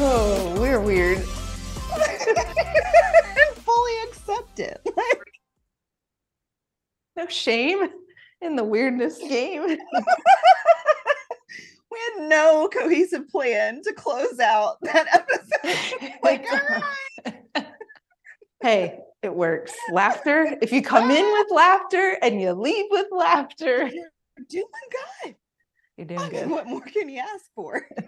oh, we're weird. fully accept it. No shame in the weirdness game. we had no cohesive plan to close out that episode. like, all right. hey, it works. Laughter. If you come in with laughter and you leave with laughter, You're doing good. you're I doing mean, good. what more can you ask for?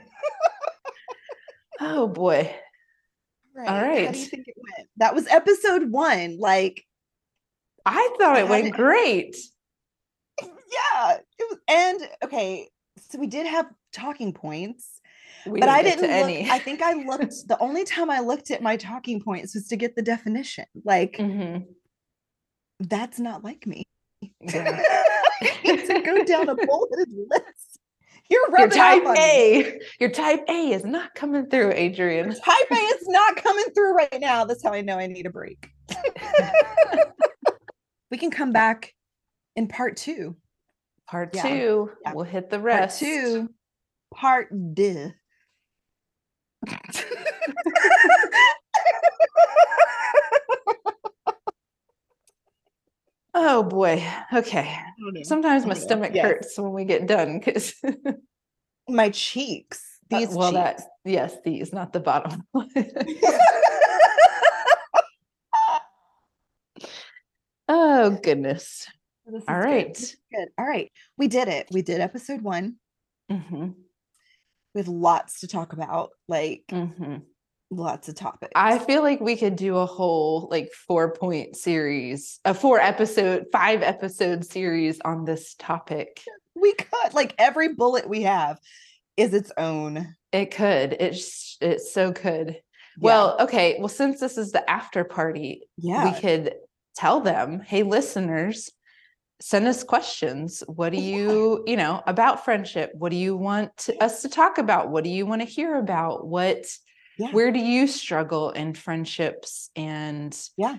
Oh boy. Right. All How do you think it went? That was episode one. Like, I thought it went great. yeah. It was, and okay, so we did have talking points, We but I didn't look. any. I think I looked. the only time I looked at my talking points was to get the definition. Like, Mhm. that's not like me. Yeah. To go down a bulleted list. You're Your type on me. A. Your type A is not coming through, Adrian. Type A is not coming through right now. That's how I know I need a break. we can come back in part two. Part Yeah. two. Yeah. We'll hit the rest. Part two. Part deux. Oh boy. Okay. Sometimes my stomach Yes. hurts when we get done because My cheeks. These Uh, well cheeks. that yes, these, not the bottom. oh goodness. Good. right. Is Good. All right. We did it. We did episode one Mhm, have lots to talk about, like mhm. lots of topics. I feel like we could do a whole like four point series, a four episode, five episode series on this topic. we could like every bullet we have is its own. It could. It's it so could. Yeah. Well, okay. Well, since this is the after party, yeah. we could tell them, hey, listeners, send us questions. What do you, you know, about friendship? What do you want to- us to talk about? What do you want to hear about? What, Yeah. where do you struggle in friendships and Yeah.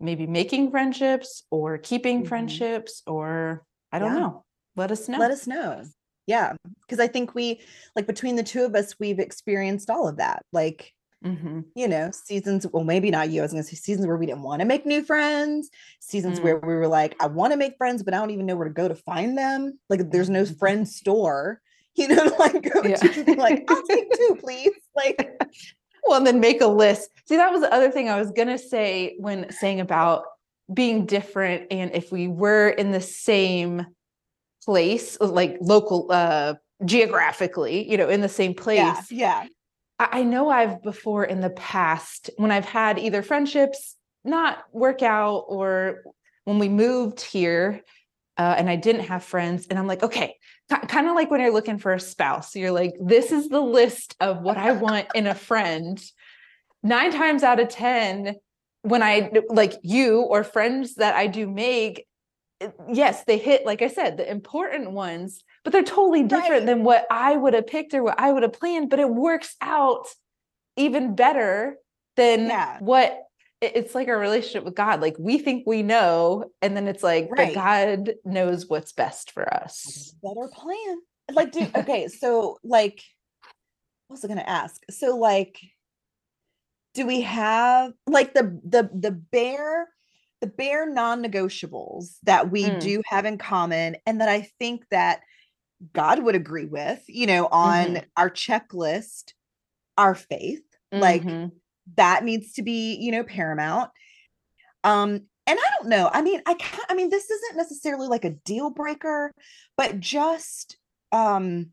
maybe making friendships or keeping Mhm. friendships or I don't Yeah. know. Let us know. Let us know. Yeah. Because I think we, like, between the two of us, we've experienced all of that. Like, Mhm. you know, seasons, well, maybe not you. I was going to say seasons where we didn't want to make new friends, seasons Mm. where we were like, I want to make friends, but I don't even know where to go to find them. Like, there's no Mhm. friend store, you know, like go Yeah. to like, I'll take two, please. Like, Well, and then make a list. See, that was the other thing I was going to say when saying about being different. And if we were in the same place, like local, uh, geographically, you know, in the same place, yeah, yeah. I, know I've before in the past when I've had either friendships not work out or when we moved here uh, and I didn't have friends, and I'm like, okay, kind of like when you're looking for a spouse, you're like, this is the list of what I want in a friend. Nine times out of 10, when I like you or friends that I do make, yes, they hit, like I said, the important ones, but they're totally different Right. than what I would have picked or what I would have planned, but it works out even better than Yeah. what it's like our relationship with God. Like we think we know, and then it's like, Right. but God knows what's best for us. better plan. Like, do okay, so like what was I gonna ask? So like do we have like the the the bare the bare non-negotiables that we Mm. do have in common and that I think that God would agree with, you know, on Mhm. our checklist, our faith, like Mhm. that needs to be, you know, paramount. Um, and I don't know. I mean, I can't, I mean, this isn't necessarily like a deal breaker, but just um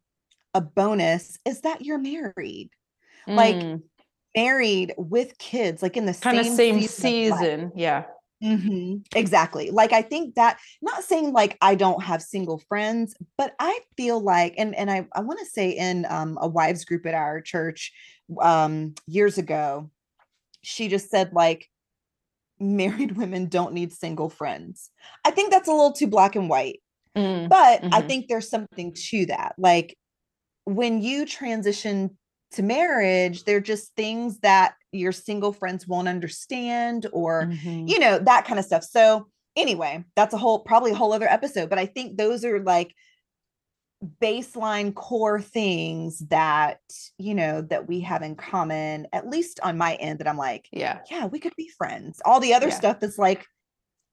a bonus is that you're married, like Mm. married with kids, like in the kind of same same season season. Yeah. Mhm, Exactly. Like I think that not saying like I don't have single friends, but I feel like and and I I want to say in um a wives group at our church um years ago, she just said like married women don't need single friends. I think that's a little too black and white, Mm. but I Mhm. think there's something to that. Like when you transition to marriage, they're just things that your single friends won't understand or Mhm. you know that kind of stuff so anyway, that's a whole probably a whole other episode, but I think those are like baseline core things that you know that we have in common at least on my end that i'm like Yeah. yeah we could be friends all the other Yeah. stuff is like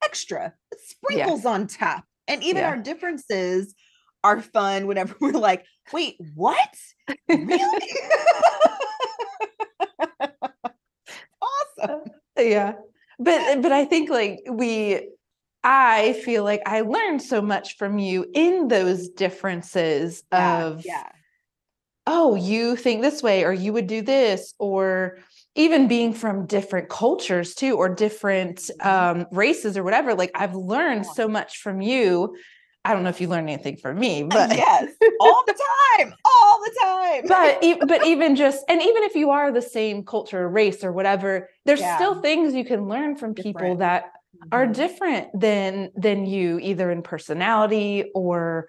extra it's sprinkles on top and even Yeah. our differences are fun whenever we're like wait what really awesome Yeah. But but I think like we I feel like I learned so much from you in those differences yeah, of yeah oh, you think this way, or you would do this, or even being from different cultures too, or different Mhm. um, races or whatever. Like I've learned so much from you. I don't know if you learned anything from me, but yes all the time all the time but but even just and even if you are the same culture race or whatever, there's Yeah. still things you can learn from people Different. that are Mhm. different than than you, either in personality or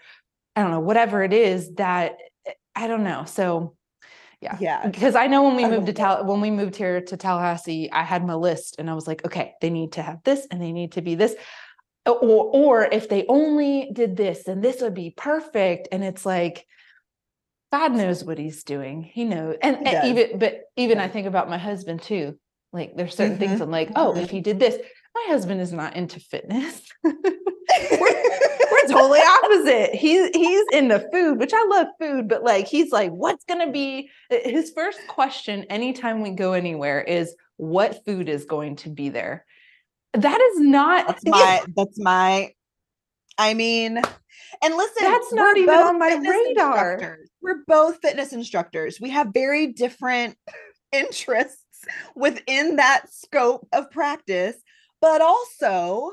I don't know, whatever it is that eh, I don't know. So yeah. yeah Because I know when we moved to Tal when we moved here to Tallahassee, I had my list and I was like, okay, they need to have this and they need to be this. Or or if they only did this, then this would be perfect. And it's like, God knows what he's doing. He knows. And, He and even but even I think about my husband too. Like there's certain things Mhm, I'm like, oh, if he did this, my husband is not into fitness. We're totally opposite. He's he's into food, which I love food, but like he's like, what's gonna be uh, his first question anytime we go anywhere is what food is going to be there? That is not That's yeah, my that's my I mean, and listen, That's not even on my radar. We're both fitness instructors. We have very different interests within that scope of practice, but also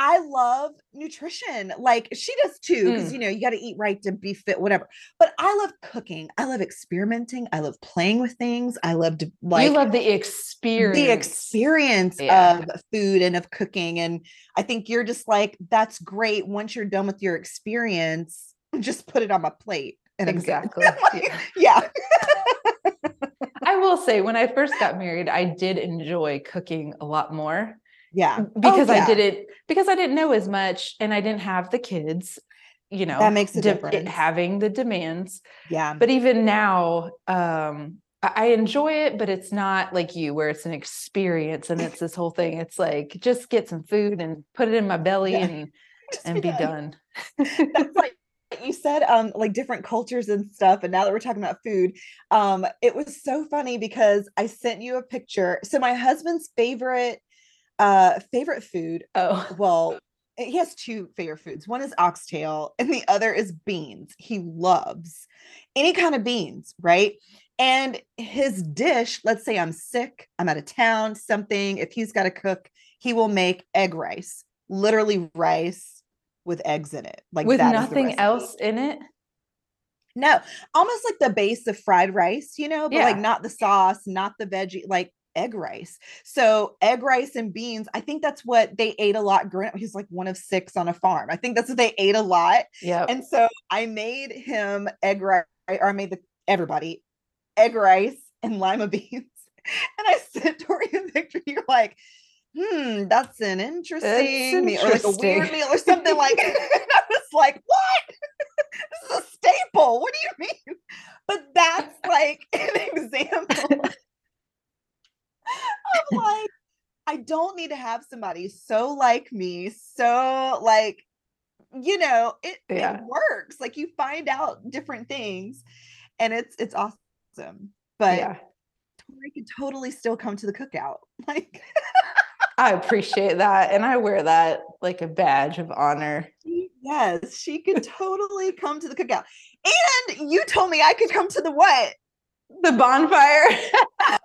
I love nutrition. Like she does too, because Mm. you know, you got to eat right to be fit, whatever. But I love cooking. I love experimenting. I love playing with things. I love to like you love the experience. the experience Yeah. of food and of cooking. And I think you're just like, that's great. Once you're done with your experience, just put it on my plate. And. Exactly. Like, Yeah. yeah. I will say when I first got married, I did enjoy cooking a lot more Yeah. because Oh, I didn't because I didn't know as much and I didn't have the kids, you know, That makes a de- it- difference. having the demands. Yeah. But even now, um, I enjoy it, but it's not like you where it's an experience and it's this whole thing. It's like just get some food and put it in my belly Yeah. and Just and be done. That's like you said um like different cultures and stuff and now that we're talking about food um it was so funny because i sent you a picture so my husband's favorite uh favorite food Oh, well he has two favorite foods. One is oxtail and the other is beans. He loves any kind of beans right? And his dish let's say i'm sick i'm out of town something if he's got to cook he will make egg rice literally rice with eggs in it. Like with nothing else in it. no almost like the base of fried rice you know but like not the sauce not the veggie like egg rice. So egg rice and beans i think that's what they ate a lot growing up. He's like one of six on a farm. I think that's what they ate a lot. Yeah. and so i made him egg rice or i made the everybody egg rice and lima beans. And i sent tori a picture you're like hmm that's an interesting meal or like a weird meal or something like and i was like what? This is a staple. What do you mean? But that's like an example of like i don't need to have somebody so like me so like you know it, Yeah. it works like you find out different things and it's it's awesome but yeah. Tori could totally still come to the cookout like I appreciate that. And I wear that like a badge of honor. yes she could totally come to the cookout and you told me i could come to the what The bonfire.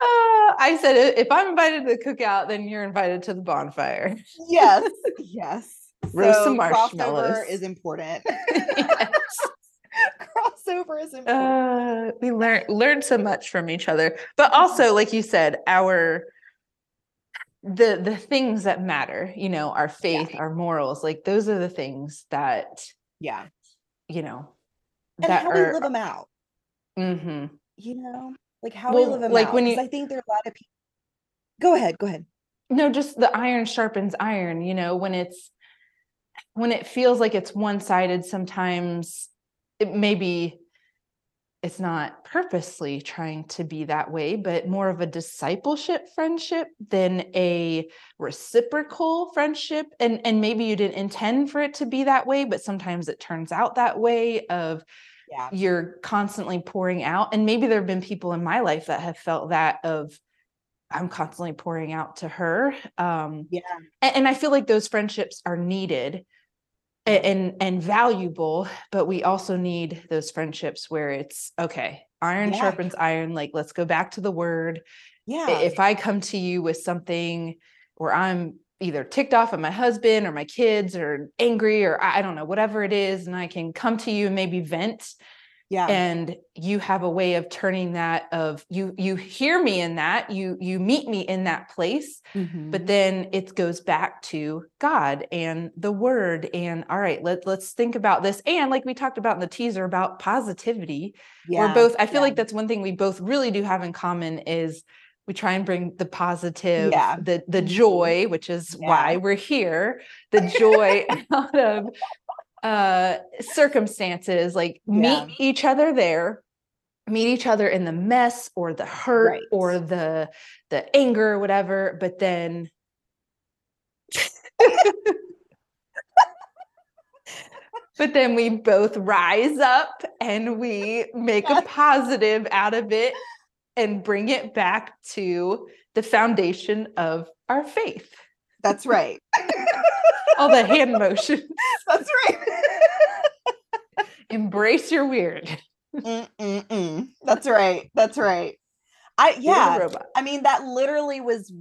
Uh, I said, if I'm invited to the cookout, then you're invited to the bonfire. yes yes Roast some crossover marshmallows. is important Yes. crossover is important Uh, we learned learned so much from each other, but also, like you said, our the the things that matter. You know, our faith, our morals. Like those are the things that yeah you know and that how are. we live them out Mm-hmm. you know like how we live them like out? when you- i think there are a lot of people go ahead go ahead. No just the iron sharpens iron you know when it's when it feels like it's one-sided sometimes it maybe it's not purposely trying to be that way but more of a discipleship friendship than a reciprocal friendship. And and maybe you didn't intend for it to be that way but sometimes it turns out that way of yeah. you're constantly pouring out and maybe there have been people in my life that have felt that of i'm constantly pouring out to her um yeah. and, and i feel like those friendships are needed and and valuable but we also need those friendships where it's okay iron Yeah. sharpens iron like let's go back to the word. Yeah. if i come to you with something where i'm either ticked off at my husband or my kids or angry or i don't know whatever it is and i can come to you and maybe vent yeah and you have a way of turning that of you you hear me in that you you meet me in that place Mhm. but then it goes back to god and the word and all right let, let's think about this and like we talked about in the teaser about positivity yeah we're both i feel yeah. like that's one thing we both really do have in common is we try and bring the positive Yeah. the the Mhm. joy which is Yeah. why we're here the joy out of uh circumstances like Yeah. meet each other there meet each other in the mess or the hurt Right. or the the anger or whatever but then but then we both rise up and we make a positive out of it and bring it back to the foundation of our faith that's right all the hand motions that's right embrace your weird Mm-mm-mm. That's right. That's right. I yeah. I mean that literally was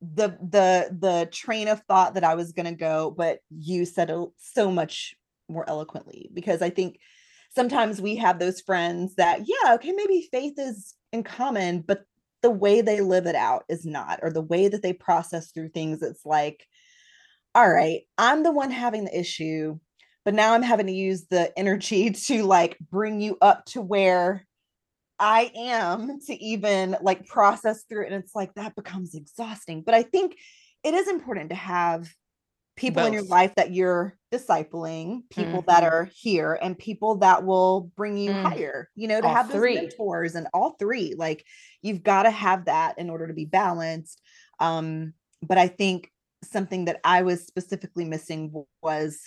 the the the train of thought that I was going to go, but you said it so much more eloquently because I think sometimes we have those friends that yeah, okay, maybe faith is in common, but the way they live it out is not or the way that they process through things it's like all right, I'm the one having the issue but now I'm having to use the energy to like bring you up to where I am to even like process through it. And it's like that becomes exhausting. But I think it is important to have people in your life that you're discipling, people that Mhm. are here, and people that will bring you Mm. higher, you know, to All have those three. mentors and all three. Like you've got to have that in order to be balanced. Um, but I think something that I was specifically missing was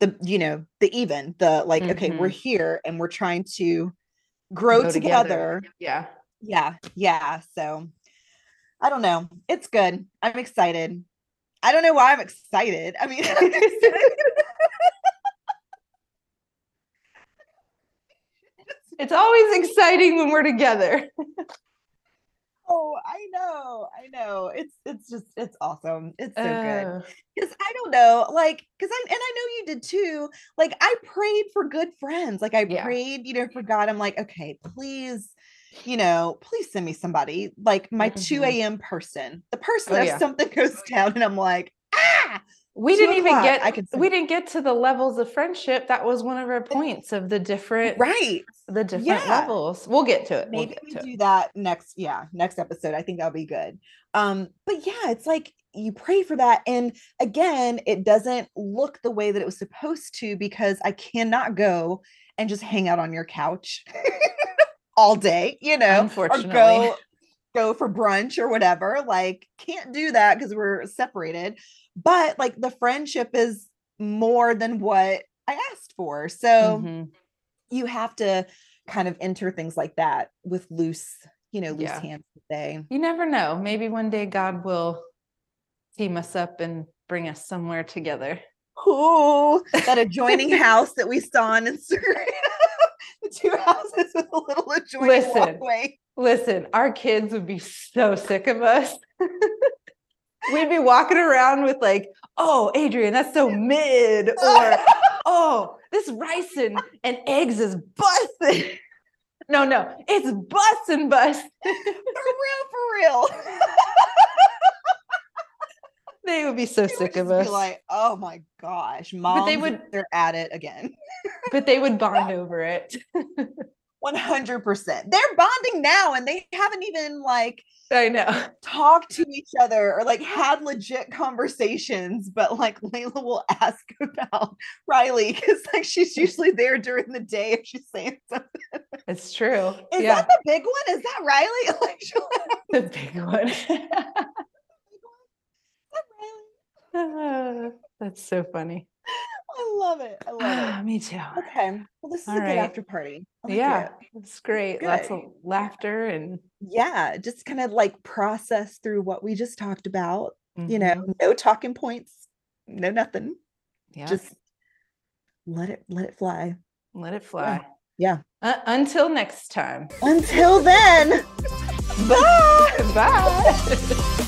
the you know the even the like okay we're Mhm. here and we're trying to grow Go together. yeah yeah yeah so i don't know it's good i'm excited i don't know why i'm excited i mean it's always exciting when we're together oh i know i know it's it's just it's awesome it's so good Uh, because I don't know, like, because I and I know you did too. Like, I prayed for good friends. Like, I Yeah. prayed, you know, for God. I'm like, okay, please, you know, please send me somebody like my 2 Mhm. a.m. person, the person Oh, if yeah. something goes down, and I'm like, ah, we didn't even get I can we didn't get to the levels of friendship that was one of our points of the different right. the different Yeah. levels we'll get to it we'll Maybe we to it. that next, yeah, next episode. I think that'll be good. Um, but yeah, it's like you pray for that, and again, it doesn't look the way that it was supposed to because I cannot go and just hang out on your couch all day, you know, or go go for brunch or whatever. Like, can't do that because we're separated. But like the friendship is more than what I asked for. So Mhm. you have to kind of enter things like that with loose, you know, loose Yeah. hands to say. you never know maybe one day god will team us up and bring us somewhere together Ooh, that adjoining house that we saw on Instagram. Two houses with a little adjoining Listen. walkway. Listen, our kids would be so sick of us. We'd be walking around with like, oh, Adrian, that's so mid, or oh, this rice and, and eggs is busted. No, no, it's bust and bust. for real, for real. They would be so They sick of us, like, oh my gosh, mom. But they would- they're at it again. but they would bond over it. 100%. They're bonding now and they haven't even like I know. talked to each other or like had legit conversations, but like Layla will ask about Riley because like she's usually there during the day if she's saying something. It's true. Is yeah. that the big one? Is that Riley? Like, the big one? "Is? That's so funny. I love it. I love it. me too. Okay. Well, this is All a right. good after party. Like Yeah, it. it's great. Lots of laughter and Yeah. Just kind of like process through what we just talked about. You know, Mhm. no talking points, no nothing. yeah, Just let it let it fly. let it fly. Yeah. Uh, until next time. Until then, bye. Bye.